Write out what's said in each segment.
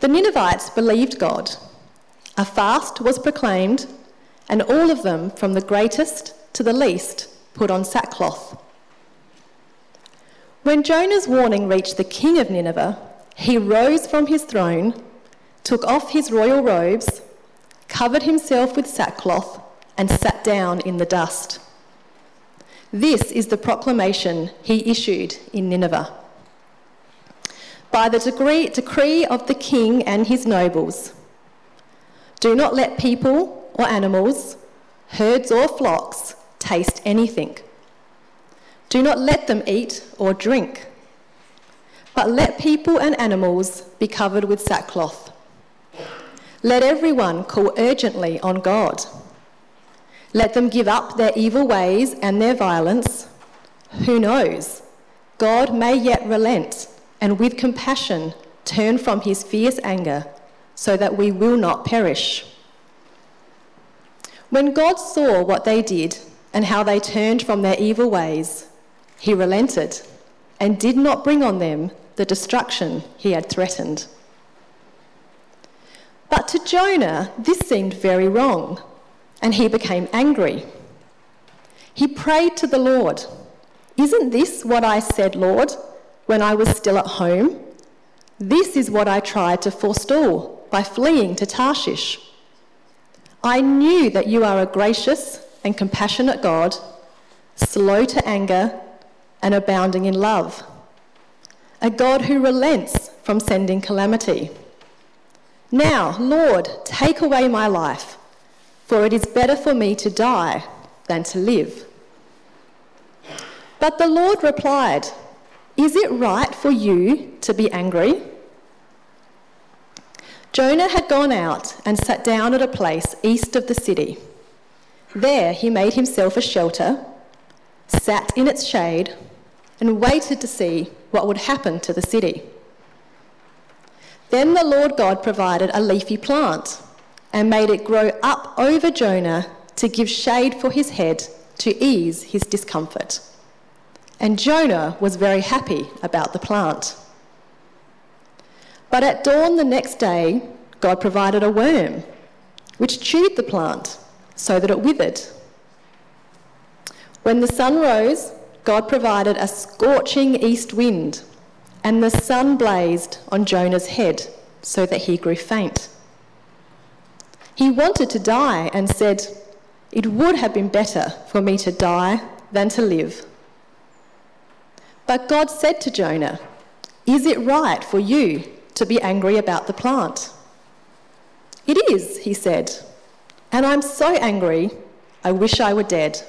The Ninevites believed God. A fast was proclaimed, and all of them, from the greatest to the least, put on sackcloth. When Jonah's warning reached the king of Nineveh, he rose from his throne, took off his royal robes, covered himself with sackcloth, and sat down in the dust. This is the proclamation he issued in Nineveh. By the degree, decree of the king and his nobles, do not let people or animals, herds or flocks, taste anything. Do not let them eat or drink, but let people and animals be covered with sackcloth. Let everyone call urgently on God. Let them give up their evil ways and their violence. Who knows? God may yet relent and with compassion turn from his fierce anger so that we will not perish. When God saw what they did and how they turned from their evil ways, he relented and did not bring on them the destruction he had threatened. But to Jonah, this seemed very wrong and he became angry. He prayed to the Lord, Isn't this what I said, Lord, when I was still at home? This is what I tried to forestall by fleeing to Tarshish. I knew that you are a gracious and compassionate God, slow to anger and abounding in love, a God who relents from sending calamity. Now, Lord, take away my life for it is better for me to die than to live. But the Lord replied, Is it right for you to be angry? Jonah had gone out and sat down at a place east of the city. There he made himself a shelter, sat in its shade, and waited to see what would happen to the city. Then the Lord God provided a leafy plant and made it grow up over Jonah to give shade for his head to ease his discomfort. And Jonah was very happy about the plant. But at dawn the next day, God provided a worm, which chewed the plant so that it withered. When the sun rose, God provided a scorching east wind, and the sun blazed on Jonah's head so that he grew faint. He wanted to die and said, It would have been better for me to die than to live. But God said to Jonah, Is it right for you to be angry about the plant? It is, he said, and I'm so angry, I wish I were dead.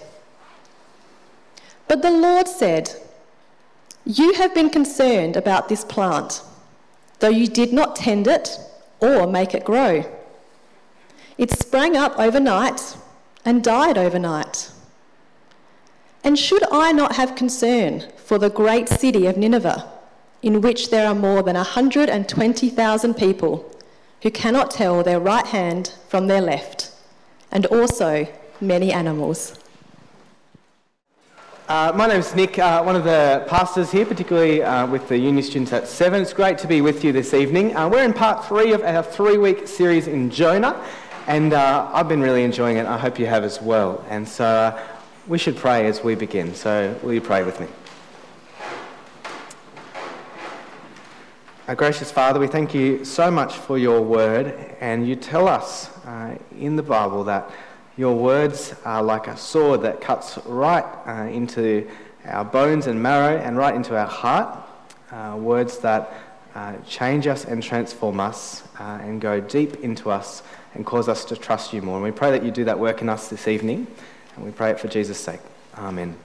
But the Lord said, You have been concerned about this plant, though you did not tend it or make it grow. It sprang up overnight and died overnight. And should I not have concern for the great city of Nineveh, in which there are more than 120,000 people who cannot tell their right hand from their left, and also many animals? Uh, my name's Nick, uh, one of the pastors here, particularly uh, with the uni students at Seven. It's great to be with you this evening. Uh, we're in part three of our three week series in Jonah. And uh, I've been really enjoying it. I hope you have as well. And so uh, we should pray as we begin. So will you pray with me? Our gracious Father, we thank you so much for your word. And you tell us uh, in the Bible that your words are like a sword that cuts right uh, into our bones and marrow and right into our heart. Uh, words that uh, change us and transform us and go deep into us and cause us to trust you more. And we pray that you do that work in us this evening, and we pray it for Jesus' sake. Amen.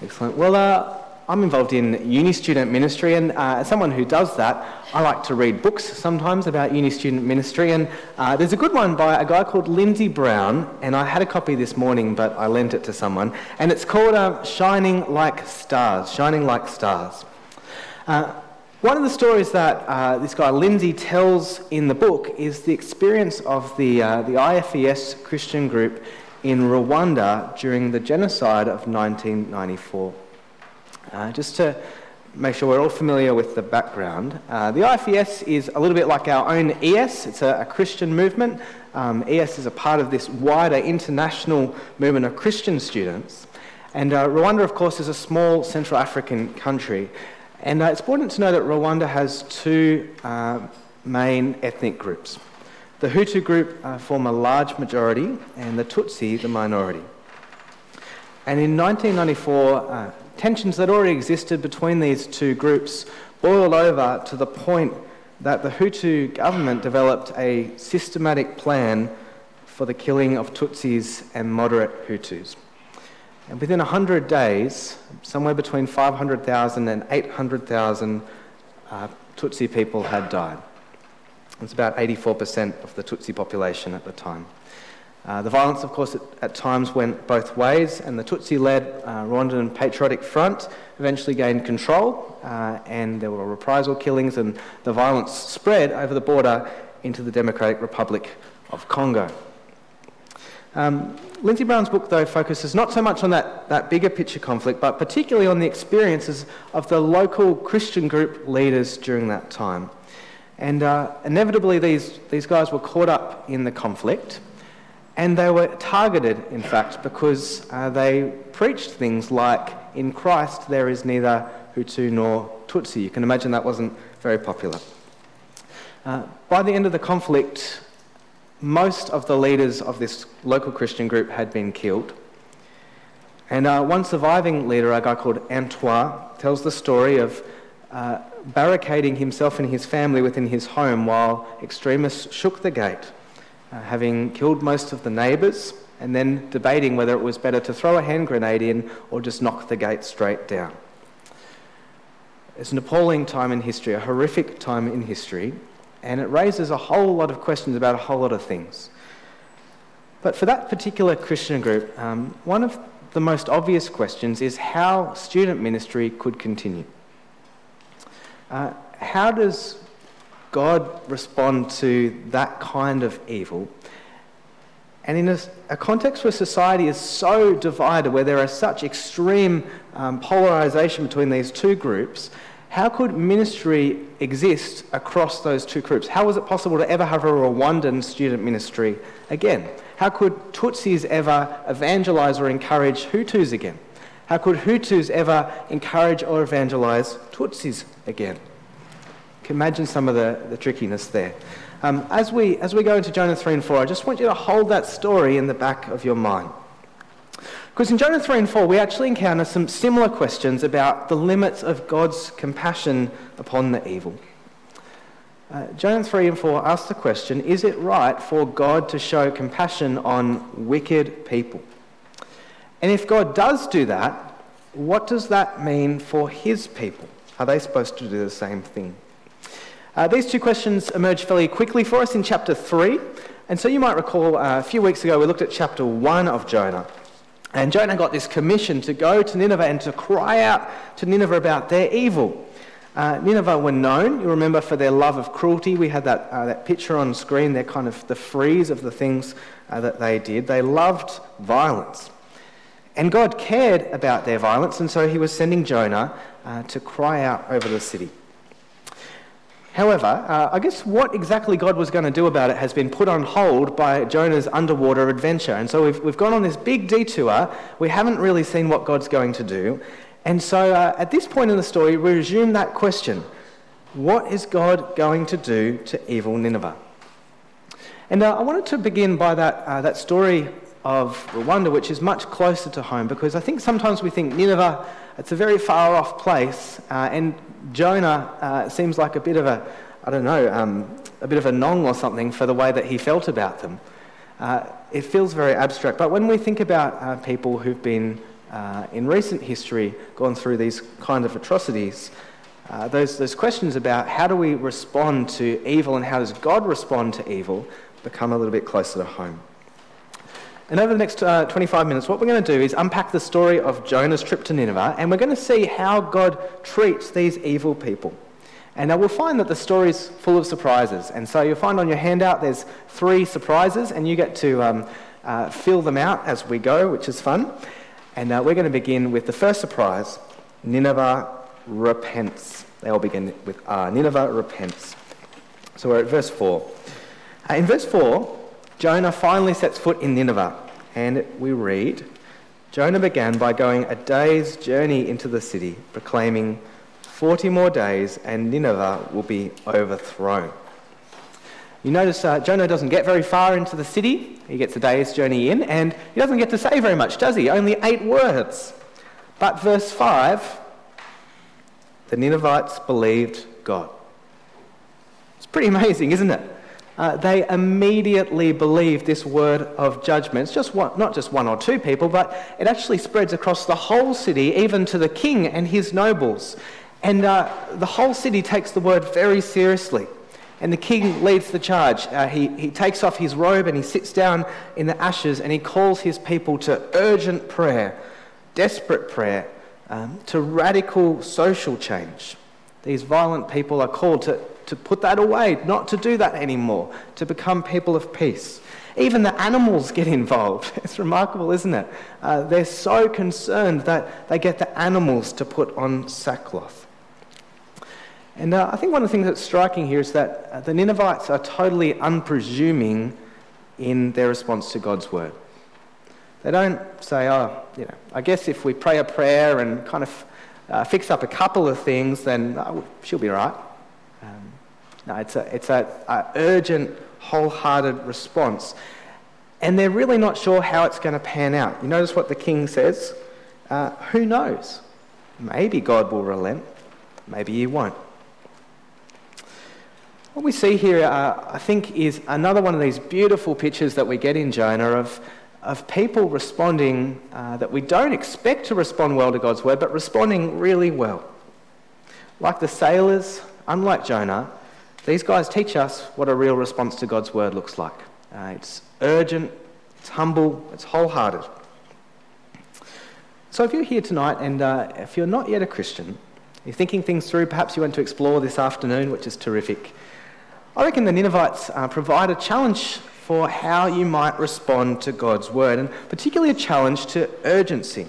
Excellent. Well, uh, I'm involved in uni student ministry, and uh, as someone who does that, I like to read books sometimes about uni student ministry. And uh, there's a good one by a guy called Lindsay Brown, and I had a copy this morning, but I lent it to someone. And it's called uh, Shining Like Stars. Shining Like Stars. Uh, one of the stories that uh, this guy Lindsay tells in the book is the experience of the, uh, the IFES Christian group in Rwanda during the genocide of 1994. Uh, just to make sure we're all familiar with the background, uh, the IFES is a little bit like our own ES. It's a, a Christian movement. Um, ES is a part of this wider international movement of Christian students. And uh, Rwanda, of course, is a small Central African country. And uh, it's important to know that Rwanda has two uh, main ethnic groups. The Hutu group uh, form a large majority, and the Tutsi the minority. And in 1994, tensions that already existed between these two groups boiled over to the point that the Hutu government developed a systematic plan for the killing of Tutsis and moderate Hutus. And within 100 days, somewhere between 500,000 and 800,000 uh, Tutsi people had died. It's about 84% of the Tutsi population at the time. Uh, the violence, of course, at, at, times went both ways, and the Tutsi led uh, Rwandan Patriotic Front eventually gained control, uh, and there were reprisal killings, and the violence spread over the border into the Democratic Republic of Congo. Um, Lindsay Brown's book, though, focuses not so much on that, that bigger picture conflict, but particularly on the experiences of the local Christian group leaders during that time. And uh, inevitably, these, these guys were caught up in the conflict. And they were targeted, in fact, because uh, they preached things like, in Christ there is neither Hutu nor Tutsi. You can imagine that wasn't very popular. Uh, by the end of the conflict, most of the leaders of this local Christian group had been killed. And uh, one surviving leader, a guy called Antoine, tells the story of uh, barricading himself and his family within his home while extremists shook the gate uh, having killed most of the neighbours, and then debating whether it was better to throw a hand grenade in or just knock the gate straight down. It's an appalling time in history, a horrific time in history, and it raises a whole lot of questions about a whole lot of things. But for that particular Christian group, um, one of the most obvious questions is how student ministry could continue. Uh, how does God respond to that kind of evil? And in a, a, context where society is so divided, where there are such extreme um, polarization between these two groups, how could ministry exist across those two groups? How was it possible to ever have a Rwandan student ministry again? How could Tutsis ever evangelize or encourage Hutus again? How could Hutus ever encourage or evangelize Tutsis again? can imagine some of the, the trickiness there. Um, as, we, as we go into Jonah 3 and 4, I just want you to hold that story in the back of your mind. Because in Jonah 3 and 4, we actually encounter some similar questions about the limits of God's compassion upon the evil. Uh, Jonah 3 and 4 ask the question Is it right for God to show compassion on wicked people? And if God does do that, what does that mean for his people? Are they supposed to do the same thing? Uh, these two questions emerge fairly quickly for us in chapter 3. And so you might recall uh, a few weeks ago we looked at chapter 1 of Jonah. And Jonah got this commission to go to Nineveh and to cry out to Nineveh about their evil. Uh, Nineveh were known, you remember, for their love of cruelty. We had that, uh, that picture on screen, They're kind of the frieze of the things uh, that they did. They loved violence. And God cared about their violence, and so he was sending Jonah uh, to cry out over the city. However, uh, I guess what exactly God was going to do about it has been put on hold by Jonah's underwater adventure. And so we've, we've gone on this big detour. We haven't really seen what God's going to do. And so uh, at this point in the story, we resume that question What is God going to do to evil Nineveh? And uh, I wanted to begin by that, uh, that story of Rwanda, which is much closer to home, because I think sometimes we think Nineveh, it's a very far off place, uh, and Jonah uh, seems like a bit of a, I don't know, um, a bit of a nong or something for the way that he felt about them. Uh, it feels very abstract. But when we think about uh, people who've been uh, in recent history gone through these kind of atrocities, uh, those, those questions about how do we respond to evil and how does God respond to evil become a little bit closer to home. And over the next uh, 25 minutes, what we're going to do is unpack the story of Jonah's trip to Nineveh, and we're going to see how God treats these evil people. And now we'll find that the story is full of surprises. And so you'll find on your handout there's three surprises, and you get to um, uh, fill them out as we go, which is fun. And uh, we're going to begin with the first surprise Nineveh repents. They all begin with R. Nineveh repents. So we're at verse 4. Uh, in verse 4, Jonah finally sets foot in Nineveh, and we read Jonah began by going a day's journey into the city, proclaiming, 40 more days and Nineveh will be overthrown. You notice uh, Jonah doesn't get very far into the city. He gets a day's journey in, and he doesn't get to say very much, does he? Only eight words. But verse 5 the Ninevites believed God. It's pretty amazing, isn't it? Uh, they immediately believe this word of judgment. It's just one, not just one or two people, but it actually spreads across the whole city, even to the king and his nobles. And uh, the whole city takes the word very seriously. And the king leads the charge. Uh, he, he takes off his robe and he sits down in the ashes and he calls his people to urgent prayer, desperate prayer, um, to radical social change. These violent people are called to to put that away, not to do that anymore, to become people of peace. Even the animals get involved. It's remarkable, isn't it? Uh, they're so concerned that they get the animals to put on sackcloth. And uh, I think one of the things that's striking here is that uh, the Ninevites are totally unpresuming in their response to God's word. They don't say, oh, you know, I guess if we pray a prayer and kind of uh, fix up a couple of things, then uh, she'll be right. No, it's a, it's a, a urgent, wholehearted response. And they're really not sure how it's going to pan out. You notice what the king says? Uh, who knows? Maybe God will relent, maybe he won't. What we see here, uh, I think, is another one of these beautiful pictures that we get in Jonah of, of people responding uh, that we don't expect to respond well to God's word, but responding really well. Like the sailors, unlike Jonah, these guys teach us what a real response to God's word looks like. Uh, it's urgent, it's humble, it's wholehearted. So if you're here tonight and uh, if you're not yet a Christian, you're thinking things through, perhaps you want to explore this afternoon, which is terrific. I reckon the Ninevites uh, provide a challenge for how you might respond to God's word, and particularly a challenge to urgency.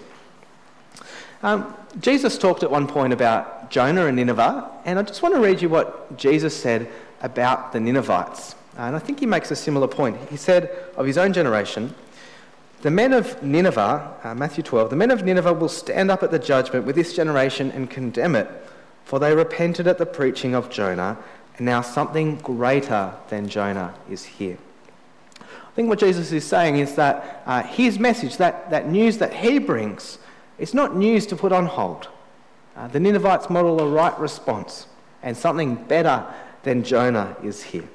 Um, Jesus talked at one point about Jonah and Nineveh, and I just want to read you what Jesus said about the Ninevites. And I think he makes a similar point. He said of his own generation, the men of Nineveh, uh, Matthew 12, the men of Nineveh will stand up at the judgment with this generation and condemn it, for they repented at the preaching of Jonah, and now something greater than Jonah is here. I think what Jesus is saying is that uh, his message, that, that news that he brings, it's not news to put on hold. Uh, the Ninevites model a right response, and something better than Jonah is here.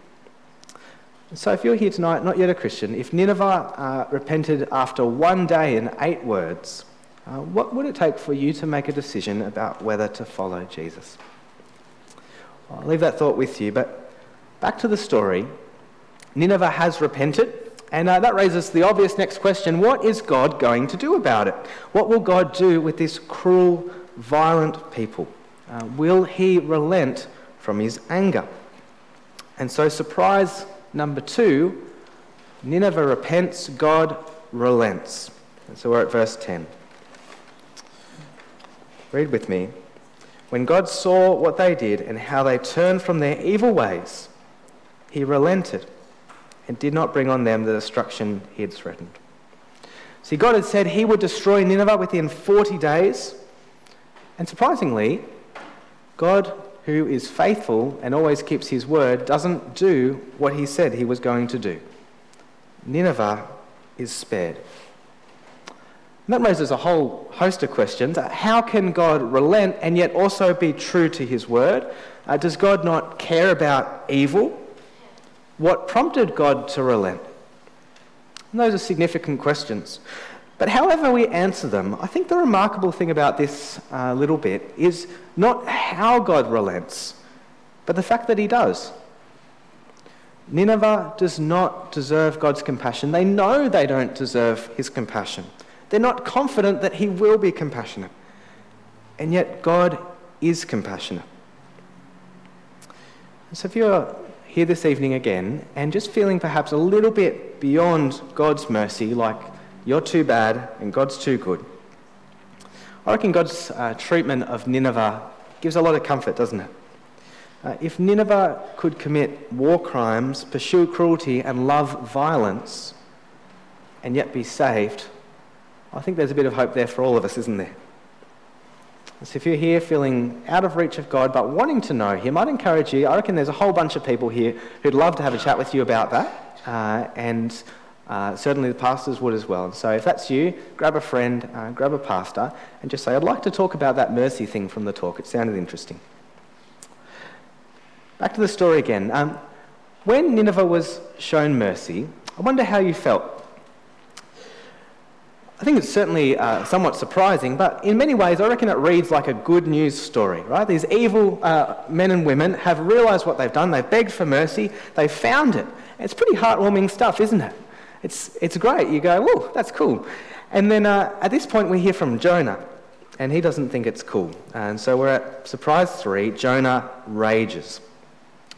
So, if you're here tonight, not yet a Christian, if Nineveh uh, repented after one day and eight words, uh, what would it take for you to make a decision about whether to follow Jesus? I'll leave that thought with you, but back to the story. Nineveh has repented, and uh, that raises the obvious next question what is God going to do about it? What will God do with this cruel, violent people? Uh, will he relent from his anger? And so, surprise number two Nineveh repents, God relents. And so we're at verse 10. Read with me. When God saw what they did and how they turned from their evil ways, he relented and did not bring on them the destruction he had threatened. See, God had said he would destroy Nineveh within 40 days. And surprisingly, God, who is faithful and always keeps his word, doesn't do what he said he was going to do. Nineveh is spared. And that raises a whole host of questions. How can God relent and yet also be true to his word? Uh, does God not care about evil? What prompted God to relent? And those are significant questions. But however we answer them, I think the remarkable thing about this uh, little bit is not how God relents, but the fact that he does. Nineveh does not deserve God's compassion. They know they don't deserve his compassion. They're not confident that he will be compassionate. And yet, God is compassionate. So, if you're here this evening again and just feeling perhaps a little bit beyond God's mercy, like you're too bad and God's too good, I reckon God's uh, treatment of Nineveh gives a lot of comfort, doesn't it? Uh, if Nineveh could commit war crimes, pursue cruelty, and love violence, and yet be saved, I think there's a bit of hope there for all of us, isn't there? So if you're here feeling out of reach of God but wanting to know Him, I'd encourage you. I reckon there's a whole bunch of people here who'd love to have a chat with you about that, uh, and uh, certainly the pastors would as well. So if that's you, grab a friend, uh, grab a pastor, and just say, I'd like to talk about that mercy thing from the talk. It sounded interesting. Back to the story again. Um, when Nineveh was shown mercy, I wonder how you felt. I think it's certainly uh, somewhat surprising, but in many ways, I reckon it reads like a good news story, right? These evil uh, men and women have realised what they've done, they've begged for mercy, they've found it. It's pretty heartwarming stuff, isn't it? It's, it's great. You go, whoa, that's cool. And then uh, at this point, we hear from Jonah, and he doesn't think it's cool. And so we're at surprise three Jonah rages.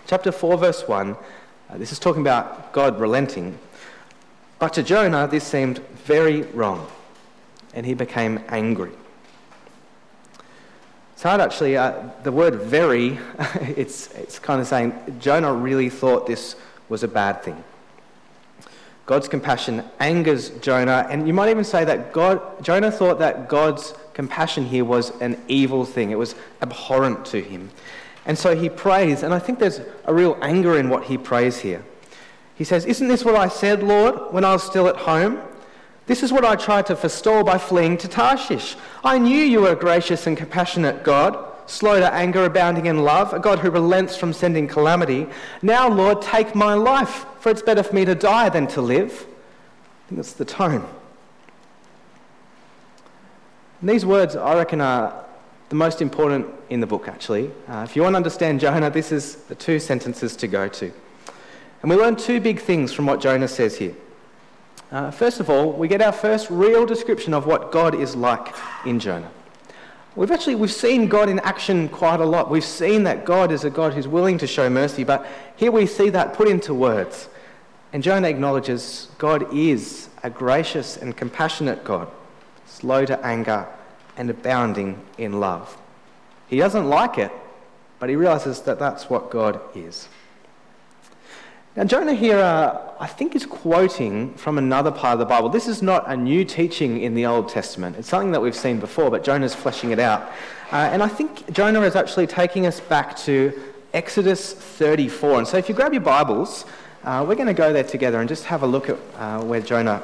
Chapter 4, verse 1, uh, this is talking about God relenting. But to Jonah, this seemed very wrong, and he became angry. It's hard actually, uh, the word very, it's, it's kind of saying Jonah really thought this was a bad thing. God's compassion angers Jonah, and you might even say that God, Jonah thought that God's compassion here was an evil thing. It was abhorrent to him. And so he prays, and I think there's a real anger in what he prays here. He says, Isn't this what I said, Lord, when I was still at home? This is what I tried to forestall by fleeing to Tarshish. I knew you were a gracious and compassionate God, slow to anger, abounding in love, a God who relents from sending calamity. Now, Lord, take my life, for it's better for me to die than to live. I think that's the tone. And these words, I reckon, are the most important in the book, actually. Uh, if you want to understand Jonah, this is the two sentences to go to. And we learn two big things from what Jonah says here. Uh, first of all, we get our first real description of what God is like in Jonah. We've actually we've seen God in action quite a lot. We've seen that God is a God who's willing to show mercy, but here we see that put into words. And Jonah acknowledges God is a gracious and compassionate God, slow to anger and abounding in love. He doesn't like it, but he realizes that that's what God is. Now, Jonah here, uh, I think, is quoting from another part of the Bible. This is not a new teaching in the Old Testament. It's something that we've seen before, but Jonah's fleshing it out. Uh, and I think Jonah is actually taking us back to Exodus 34. And so, if you grab your Bibles, uh, we're going to go there together and just have a look at uh, where Jonah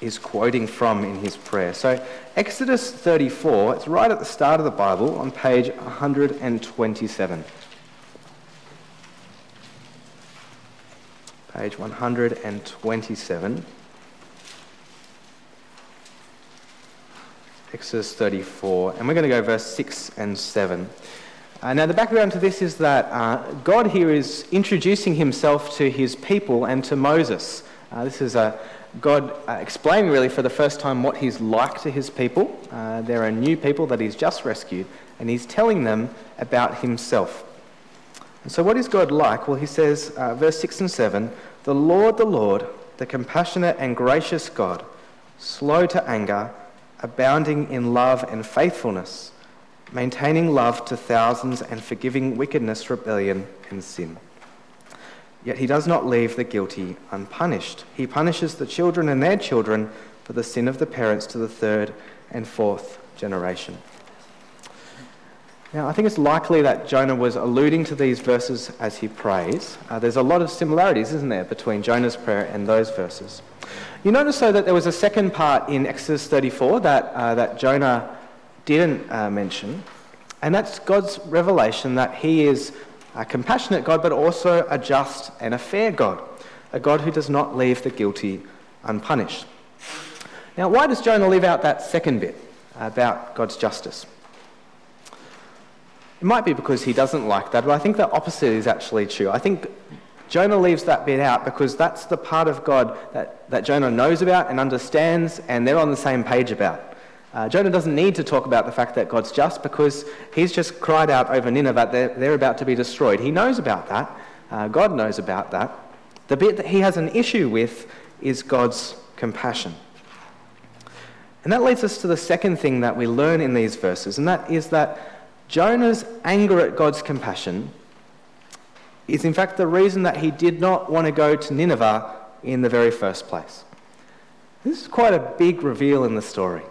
is quoting from in his prayer. So, Exodus 34, it's right at the start of the Bible on page 127. Page 127. Exodus 34, and we're going to go verse 6 and 7. Uh, now, the background to this is that uh, God here is introducing himself to his people and to Moses. Uh, this is a, God uh, explaining really for the first time what he's like to his people. Uh, there are new people that he's just rescued, and he's telling them about himself. And so, what is God like? Well, he says, uh, verse 6 and 7 The Lord, the Lord, the compassionate and gracious God, slow to anger, abounding in love and faithfulness, maintaining love to thousands, and forgiving wickedness, rebellion, and sin. Yet he does not leave the guilty unpunished. He punishes the children and their children for the sin of the parents to the third and fourth generation. Now, I think it's likely that Jonah was alluding to these verses as he prays. Uh, there's a lot of similarities, isn't there, between Jonah's prayer and those verses. You notice, though, that there was a second part in Exodus 34 that, uh, that Jonah didn't uh, mention, and that's God's revelation that he is a compassionate God, but also a just and a fair God, a God who does not leave the guilty unpunished. Now, why does Jonah leave out that second bit about God's justice? It might be because he doesn't like that, but I think the opposite is actually true. I think Jonah leaves that bit out because that's the part of God that, that Jonah knows about and understands, and they're on the same page about. Uh, Jonah doesn't need to talk about the fact that God's just because he's just cried out over Nineveh that they're, they're about to be destroyed. He knows about that. Uh, God knows about that. The bit that he has an issue with is God's compassion. And that leads us to the second thing that we learn in these verses, and that is that Jonah's anger at God's compassion is, in fact, the reason that he did not want to go to Nineveh in the very first place. This is quite a big reveal in the story.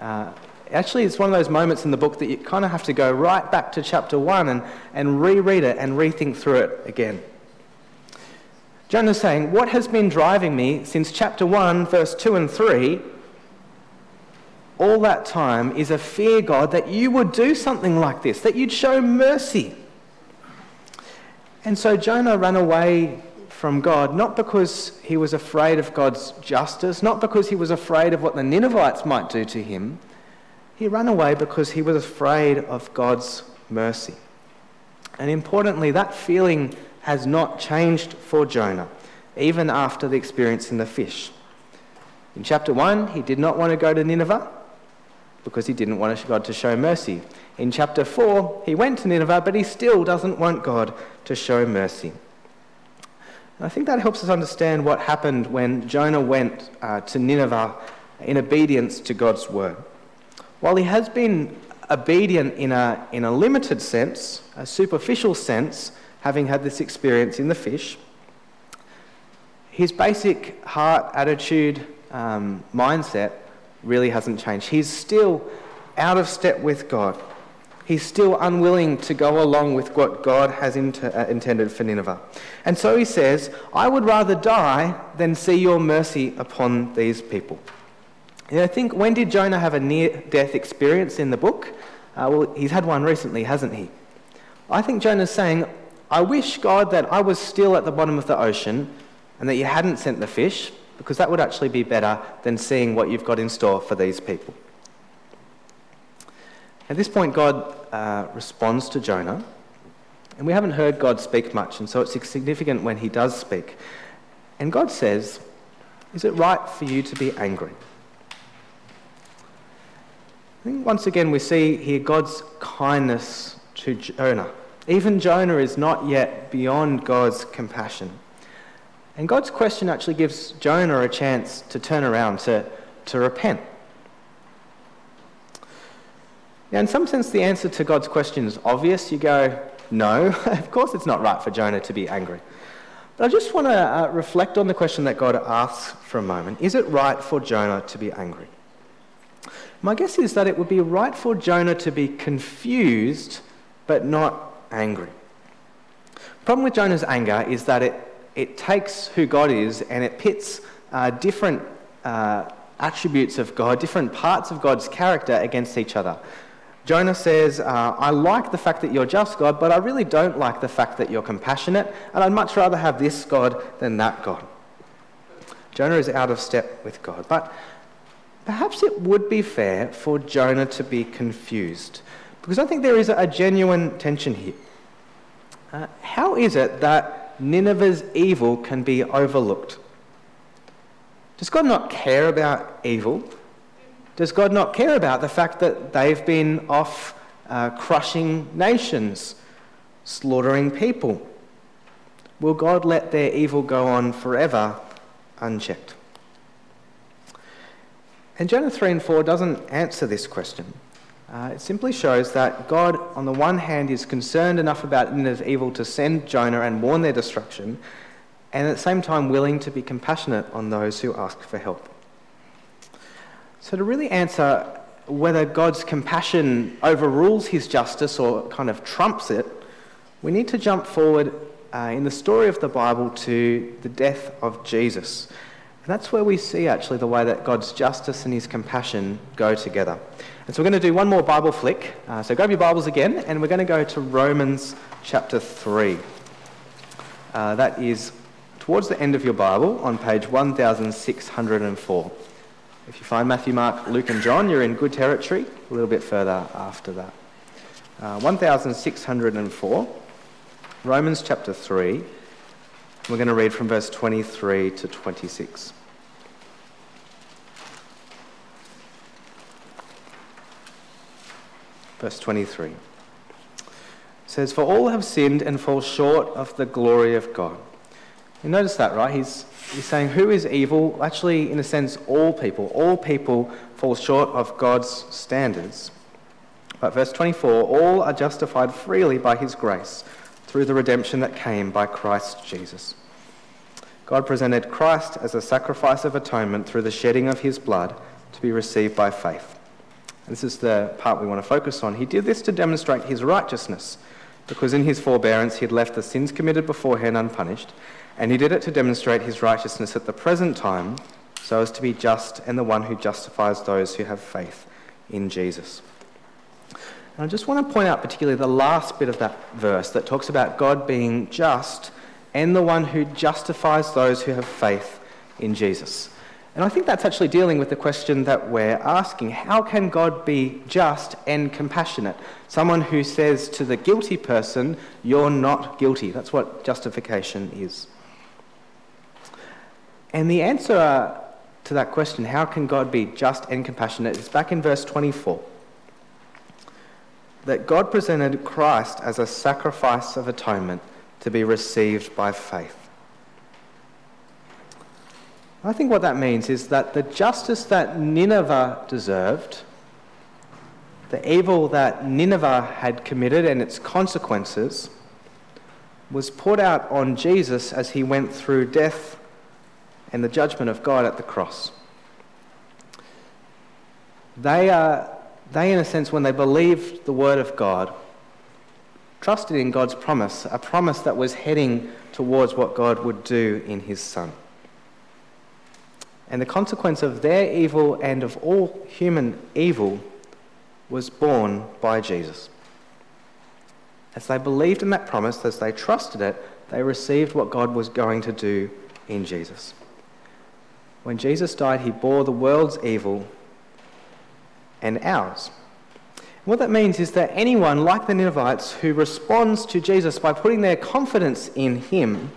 Uh, actually, it's one of those moments in the book that you kind of have to go right back to chapter 1 and, and reread it and rethink through it again. Jonah's saying, What has been driving me since chapter 1, verse 2 and 3, all that time is a fear, God, that you would do something like this, that you'd show mercy. And so Jonah ran away from God, not because he was afraid of God's justice, not because he was afraid of what the Ninevites might do to him. He ran away because he was afraid of God's mercy. And importantly, that feeling has not changed for Jonah, even after the experience in the fish. In chapter 1, he did not want to go to Nineveh because he didn't want God to show mercy. In chapter 4, he went to Nineveh, but he still doesn't want God to show mercy. And I think that helps us understand what happened when Jonah went uh, to Nineveh in obedience to God's word. While he has been obedient in a, in a limited sense, a superficial sense, having had this experience in the fish, his basic heart, attitude, um, mindset really hasn't changed. He's still out of step with God. He's still unwilling to go along with what God has inter- uh, intended for Nineveh. And so he says, I would rather die than see your mercy upon these people. And I think, when did Jonah have a near death experience in the book? Uh, well, he's had one recently, hasn't he? I think Jonah's saying, I wish, God, that I was still at the bottom of the ocean and that you hadn't sent the fish, because that would actually be better than seeing what you've got in store for these people. At this point, God uh, responds to Jonah, and we haven't heard God speak much, and so it's significant when he does speak. And God says, Is it right for you to be angry? I think once again we see here God's kindness to Jonah. Even Jonah is not yet beyond God's compassion. And God's question actually gives Jonah a chance to turn around, to, to repent. Now, in some sense, the answer to God's question is obvious. You go, no, of course it's not right for Jonah to be angry. But I just want to uh, reflect on the question that God asks for a moment. Is it right for Jonah to be angry? My guess is that it would be right for Jonah to be confused but not angry. The problem with Jonah's anger is that it, it takes who God is and it pits uh, different uh, attributes of God, different parts of God's character against each other. Jonah says, uh, I like the fact that you're just, God, but I really don't like the fact that you're compassionate, and I'd much rather have this God than that God. Jonah is out of step with God. But perhaps it would be fair for Jonah to be confused, because I think there is a genuine tension here. Uh, how is it that Nineveh's evil can be overlooked? Does God not care about evil? Does God not care about the fact that they've been off uh, crushing nations, slaughtering people? Will God let their evil go on forever unchecked? And Jonah 3 and 4 doesn't answer this question. Uh, it simply shows that God, on the one hand, is concerned enough about Nineveh's evil to send Jonah and warn their destruction, and at the same time willing to be compassionate on those who ask for help. So, to really answer whether God's compassion overrules his justice or kind of trumps it, we need to jump forward uh, in the story of the Bible to the death of Jesus. And that's where we see actually the way that God's justice and his compassion go together. And so we're going to do one more Bible flick. Uh, so grab your Bibles again, and we're going to go to Romans chapter 3. Uh, that is towards the end of your Bible on page 1604. If you find Matthew, Mark, Luke, and John, you're in good territory. A little bit further after that. Uh, 1604, Romans chapter 3. We're going to read from verse 23 to 26. Verse 23 says, For all have sinned and fall short of the glory of God. You notice that, right? He's, he's saying, Who is evil? Actually, in a sense, all people. All people fall short of God's standards. But verse 24 all are justified freely by his grace through the redemption that came by Christ Jesus. God presented Christ as a sacrifice of atonement through the shedding of his blood to be received by faith. This is the part we want to focus on. He did this to demonstrate his righteousness, because in his forbearance he had left the sins committed beforehand unpunished, and he did it to demonstrate his righteousness at the present time, so as to be just and the one who justifies those who have faith in Jesus. And I just want to point out particularly the last bit of that verse that talks about God being just and the one who justifies those who have faith in Jesus. And I think that's actually dealing with the question that we're asking how can God be just and compassionate? Someone who says to the guilty person, You're not guilty. That's what justification is. And the answer to that question, how can God be just and compassionate, is back in verse 24 that God presented Christ as a sacrifice of atonement to be received by faith. I think what that means is that the justice that Nineveh deserved, the evil that Nineveh had committed and its consequences, was poured out on Jesus as he went through death and the judgment of God at the cross. They are they, in a sense, when they believed the word of God, trusted in God's promise, a promise that was heading towards what God would do in his Son. And the consequence of their evil and of all human evil was borne by Jesus. As they believed in that promise, as they trusted it, they received what God was going to do in Jesus. When Jesus died, he bore the world's evil and ours. What that means is that anyone, like the Ninevites, who responds to Jesus by putting their confidence in him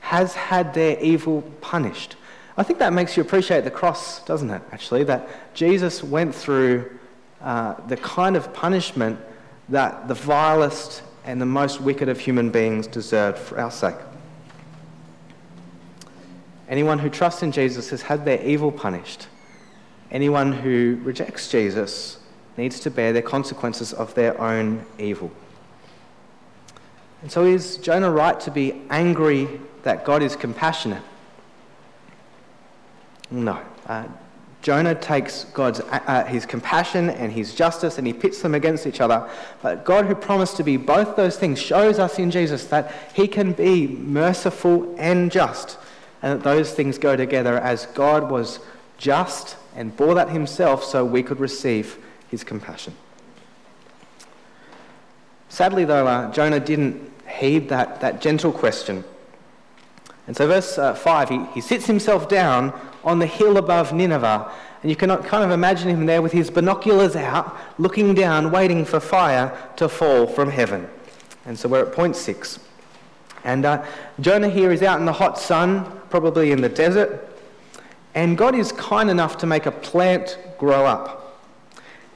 has had their evil punished. I think that makes you appreciate the cross, doesn't it, actually? That Jesus went through uh, the kind of punishment that the vilest and the most wicked of human beings deserved for our sake. Anyone who trusts in Jesus has had their evil punished. Anyone who rejects Jesus needs to bear the consequences of their own evil. And so, is Jonah right to be angry that God is compassionate? No. Uh, Jonah takes God's uh, his compassion and his justice and he pits them against each other. But God, who promised to be both those things, shows us in Jesus that he can be merciful and just, and that those things go together as God was just and bore that himself so we could receive his compassion. Sadly, though, uh, Jonah didn't heed that, that gentle question. And so, verse uh, 5, he, he sits himself down on the hill above Nineveh. And you can kind of imagine him there with his binoculars out, looking down, waiting for fire to fall from heaven. And so we're at point six. And uh, Jonah here is out in the hot sun, probably in the desert, and God is kind enough to make a plant grow up.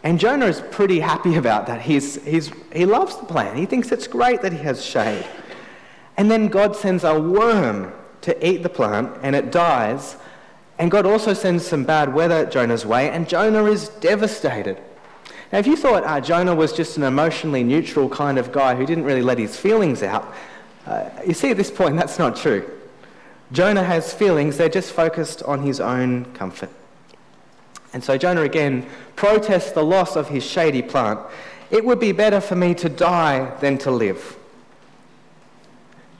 And Jonah is pretty happy about that. He's, he's, he loves the plant. He thinks it's great that he has shade. And then God sends a worm to eat the plant, and it dies. And God also sends some bad weather Jonah's way, and Jonah is devastated. Now, if you thought uh, Jonah was just an emotionally neutral kind of guy who didn't really let his feelings out, uh, you see at this point that's not true. Jonah has feelings, they're just focused on his own comfort. And so Jonah again protests the loss of his shady plant. It would be better for me to die than to live.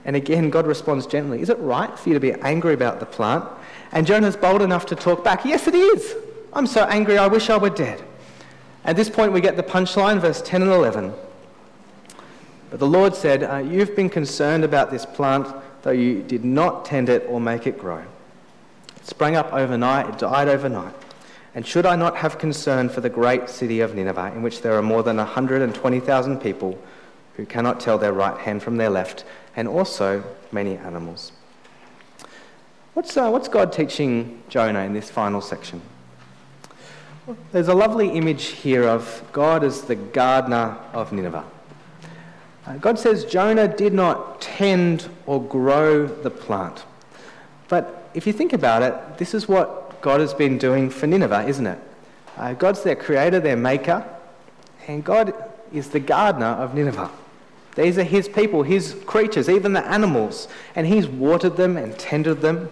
And again, God responds gently Is it right for you to be angry about the plant? And Jonah's bold enough to talk back Yes, it is. I'm so angry, I wish I were dead. At this point, we get the punchline, verse 10 and 11. But the Lord said, uh, You've been concerned about this plant though you did not tend it or make it grow. It sprang up overnight, it died overnight. And should I not have concern for the great city of Nineveh, in which there are more than 120,000 people who cannot tell their right hand from their left, and also many animals? What's, uh, what's God teaching Jonah in this final section? There's a lovely image here of God as the gardener of Nineveh. Uh, God says Jonah did not tend or grow the plant. But if you think about it, this is what God has been doing for Nineveh, isn't it? Uh, God's their creator, their maker, and God is the gardener of Nineveh. These are his people, his creatures, even the animals, and he's watered them and tended them,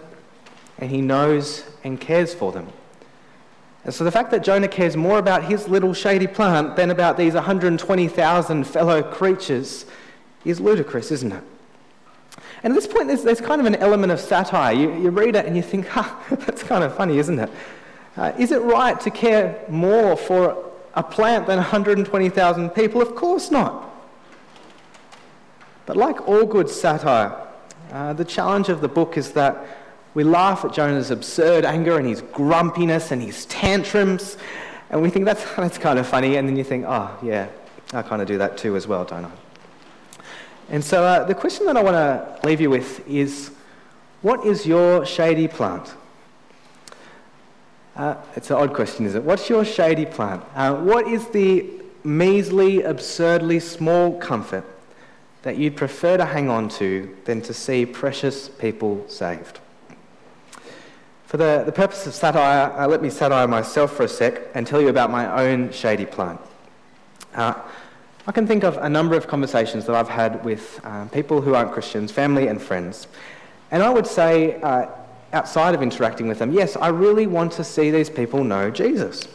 and he knows and cares for them. And so the fact that Jonah cares more about his little shady plant than about these 120,000 fellow creatures is ludicrous, isn't it? And at this point, there's, there's kind of an element of satire. You, you read it and you think, ha, that's kind of funny, isn't it? Uh, is it right to care more for a plant than 120,000 people? Of course not. But like all good satire, uh, the challenge of the book is that we laugh at Jonah's absurd anger and his grumpiness and his tantrums, and we think that's, that's kind of funny, and then you think, oh, yeah, I kind of do that too as well, don't I? And so uh, the question that I want to leave you with is what is your shady plant? Uh, it's an odd question, is it? What's your shady plant? Uh, what is the measly, absurdly small comfort that you'd prefer to hang on to than to see precious people saved? For the, the purpose of satire, uh, let me satire myself for a sec and tell you about my own shady plant. Uh, I can think of a number of conversations that I've had with uh, people who aren't Christians, family and friends. And I would say, uh, outside of interacting with them, yes, I really want to see these people know Jesus.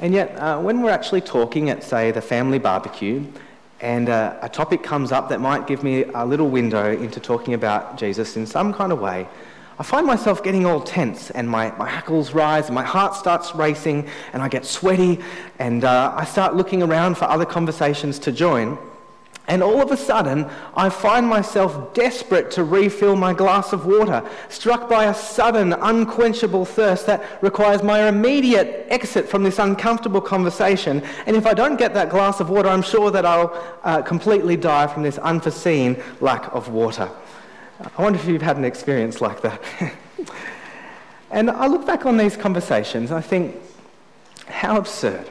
And yet, uh, when we're actually talking at, say, the family barbecue, and uh, a topic comes up that might give me a little window into talking about Jesus in some kind of way, I find myself getting all tense and my, my hackles rise and my heart starts racing and I get sweaty and uh, I start looking around for other conversations to join. And all of a sudden, I find myself desperate to refill my glass of water, struck by a sudden, unquenchable thirst that requires my immediate exit from this uncomfortable conversation. And if I don't get that glass of water, I'm sure that I'll uh, completely die from this unforeseen lack of water. I wonder if you've had an experience like that. and I look back on these conversations and I think, how absurd.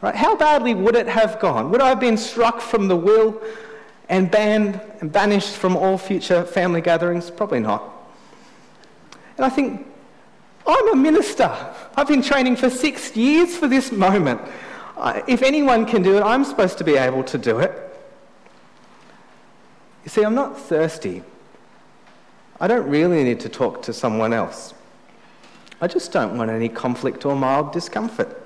Right? How badly would it have gone? Would I have been struck from the will and banned and banished from all future family gatherings? Probably not. And I think, I'm a minister. I've been training for six years for this moment. If anyone can do it, I'm supposed to be able to do it. You see, I'm not thirsty. I don't really need to talk to someone else. I just don't want any conflict or mild discomfort.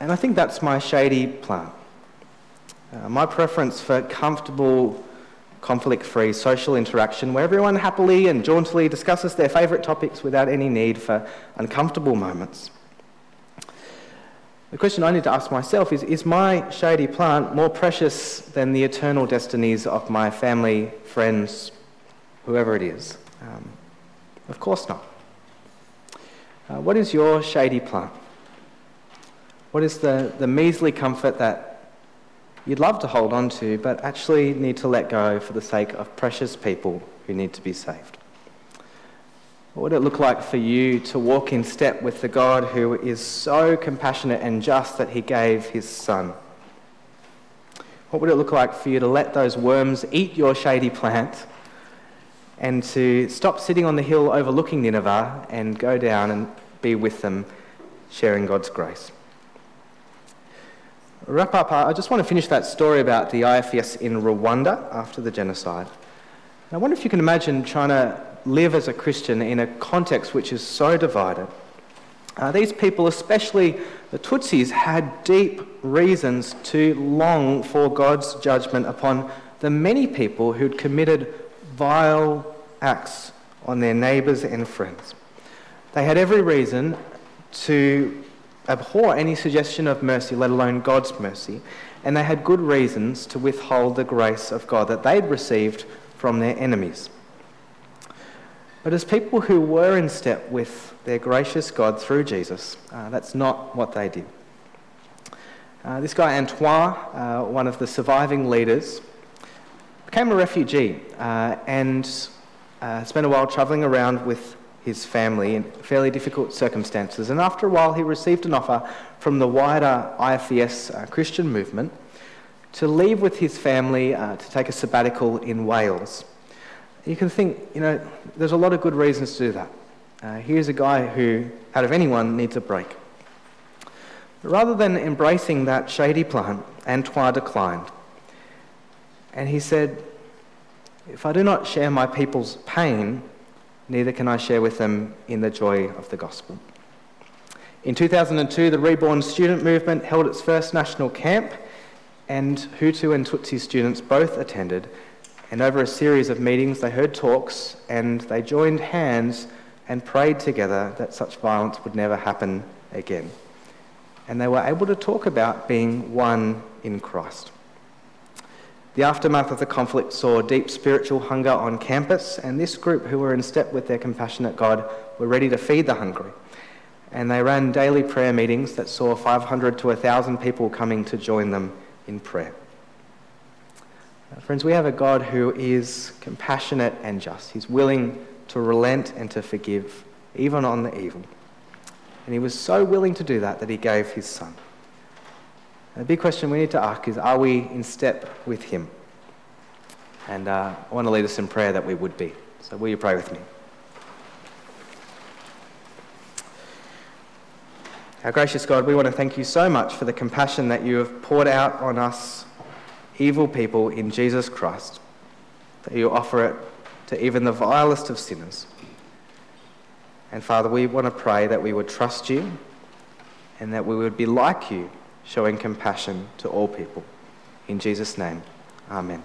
And I think that's my shady plant. Uh, my preference for comfortable, conflict free social interaction where everyone happily and jauntily discusses their favourite topics without any need for uncomfortable moments. The question I need to ask myself is Is my shady plant more precious than the eternal destinies of my family, friends, whoever it is? Um, of course not. Uh, what is your shady plant? What is the, the measly comfort that you'd love to hold on to, but actually need to let go for the sake of precious people who need to be saved? What would it look like for you to walk in step with the God who is so compassionate and just that he gave his son? What would it look like for you to let those worms eat your shady plant and to stop sitting on the hill overlooking Nineveh and go down and be with them, sharing God's grace? Wrap up, I just want to finish that story about the IFES in Rwanda after the genocide. I wonder if you can imagine trying to live as a Christian in a context which is so divided. Uh, these people, especially the Tutsis, had deep reasons to long for God's judgment upon the many people who'd committed vile acts on their neighbours and friends. They had every reason to abhor any suggestion of mercy, let alone God's mercy, and they had good reasons to withhold the grace of God that they'd received from their enemies. But as people who were in step with their gracious God through Jesus, uh, that's not what they did. Uh, this guy, Antoine, uh, one of the surviving leaders, became a refugee uh, and uh, spent a while travelling around with his family in fairly difficult circumstances. And after a while, he received an offer from the wider IFES uh, Christian movement to leave with his family to take a sabbatical in Wales. You can think, you know, there's a lot of good reasons to do that. Uh, here's a guy who, out of anyone, needs a break. But rather than embracing that shady plan, Antoine declined. And he said, If I do not share my people's pain, neither can I share with them in the joy of the gospel. In 2002, the Reborn Student Movement held its first national camp, and Hutu and Tutsi students both attended. And over a series of meetings, they heard talks and they joined hands and prayed together that such violence would never happen again. And they were able to talk about being one in Christ. The aftermath of the conflict saw deep spiritual hunger on campus, and this group, who were in step with their compassionate God, were ready to feed the hungry. And they ran daily prayer meetings that saw 500 to 1,000 people coming to join them in prayer. Now, friends, we have a God who is compassionate and just. He's willing to relent and to forgive, even on the evil. And he was so willing to do that that he gave his son. And The big question we need to ask is are we in step with Him? And uh, I want to lead us in prayer that we would be. So, will you pray with me? Our gracious God, we want to thank you so much for the compassion that you have poured out on us, evil people, in Jesus Christ, that you offer it to even the vilest of sinners. And Father, we want to pray that we would trust you and that we would be like you showing compassion to all people. In Jesus' name, Amen.